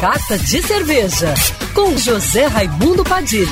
Carta de Cerveja, com José Raimundo Padilha.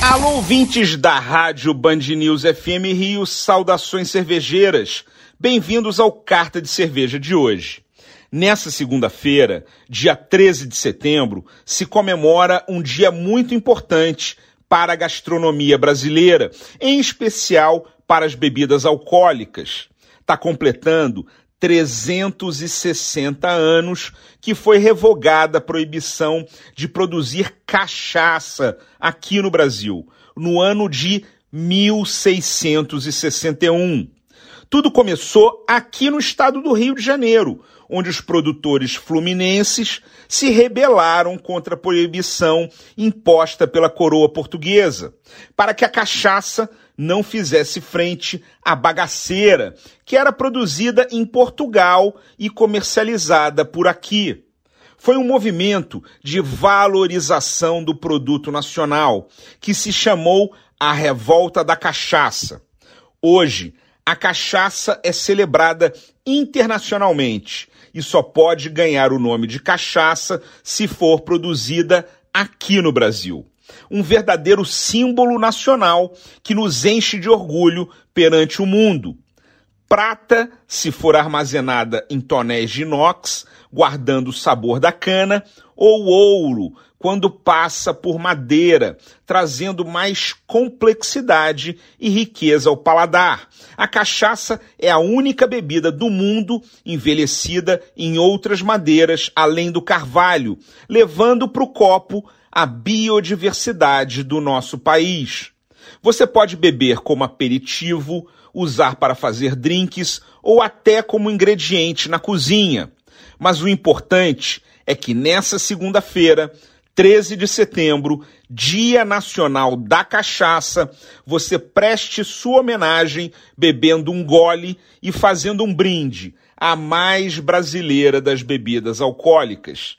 Alô, ouvintes da Rádio Band News FM Rio, saudações cervejeiras. Bem-vindos ao Carta de Cerveja de hoje. Nessa segunda-feira, dia 13 de setembro, se comemora um dia muito importante para a gastronomia brasileira, em especial para as bebidas alcoólicas. Está completando 360 anos que foi revogada a proibição de produzir cachaça aqui no Brasil, no ano de 1661. Tudo começou aqui no estado do Rio de Janeiro, onde os produtores fluminenses se rebelaram contra a proibição imposta pela coroa portuguesa, para que a cachaça não fizesse frente à bagaceira, que era produzida em Portugal e comercializada por aqui. Foi um movimento de valorização do produto nacional, que se chamou a Revolta da Cachaça. Hoje, a cachaça é celebrada internacionalmente e só pode ganhar o nome de cachaça se for produzida aqui no Brasil. Um verdadeiro símbolo nacional que nos enche de orgulho perante o mundo. Prata, se for armazenada em tonéis de inox, guardando o sabor da cana, ou ouro, quando passa por madeira, trazendo mais complexidade e riqueza ao paladar. A cachaça é a única bebida do mundo envelhecida em outras madeiras além do carvalho, levando para o copo a biodiversidade do nosso país. Você pode beber como aperitivo, usar para fazer drinks ou até como ingrediente na cozinha. Mas o importante é que nessa segunda-feira 13 de setembro, Dia Nacional da Cachaça, você preste sua homenagem bebendo um gole e fazendo um brinde à mais brasileira das bebidas alcoólicas.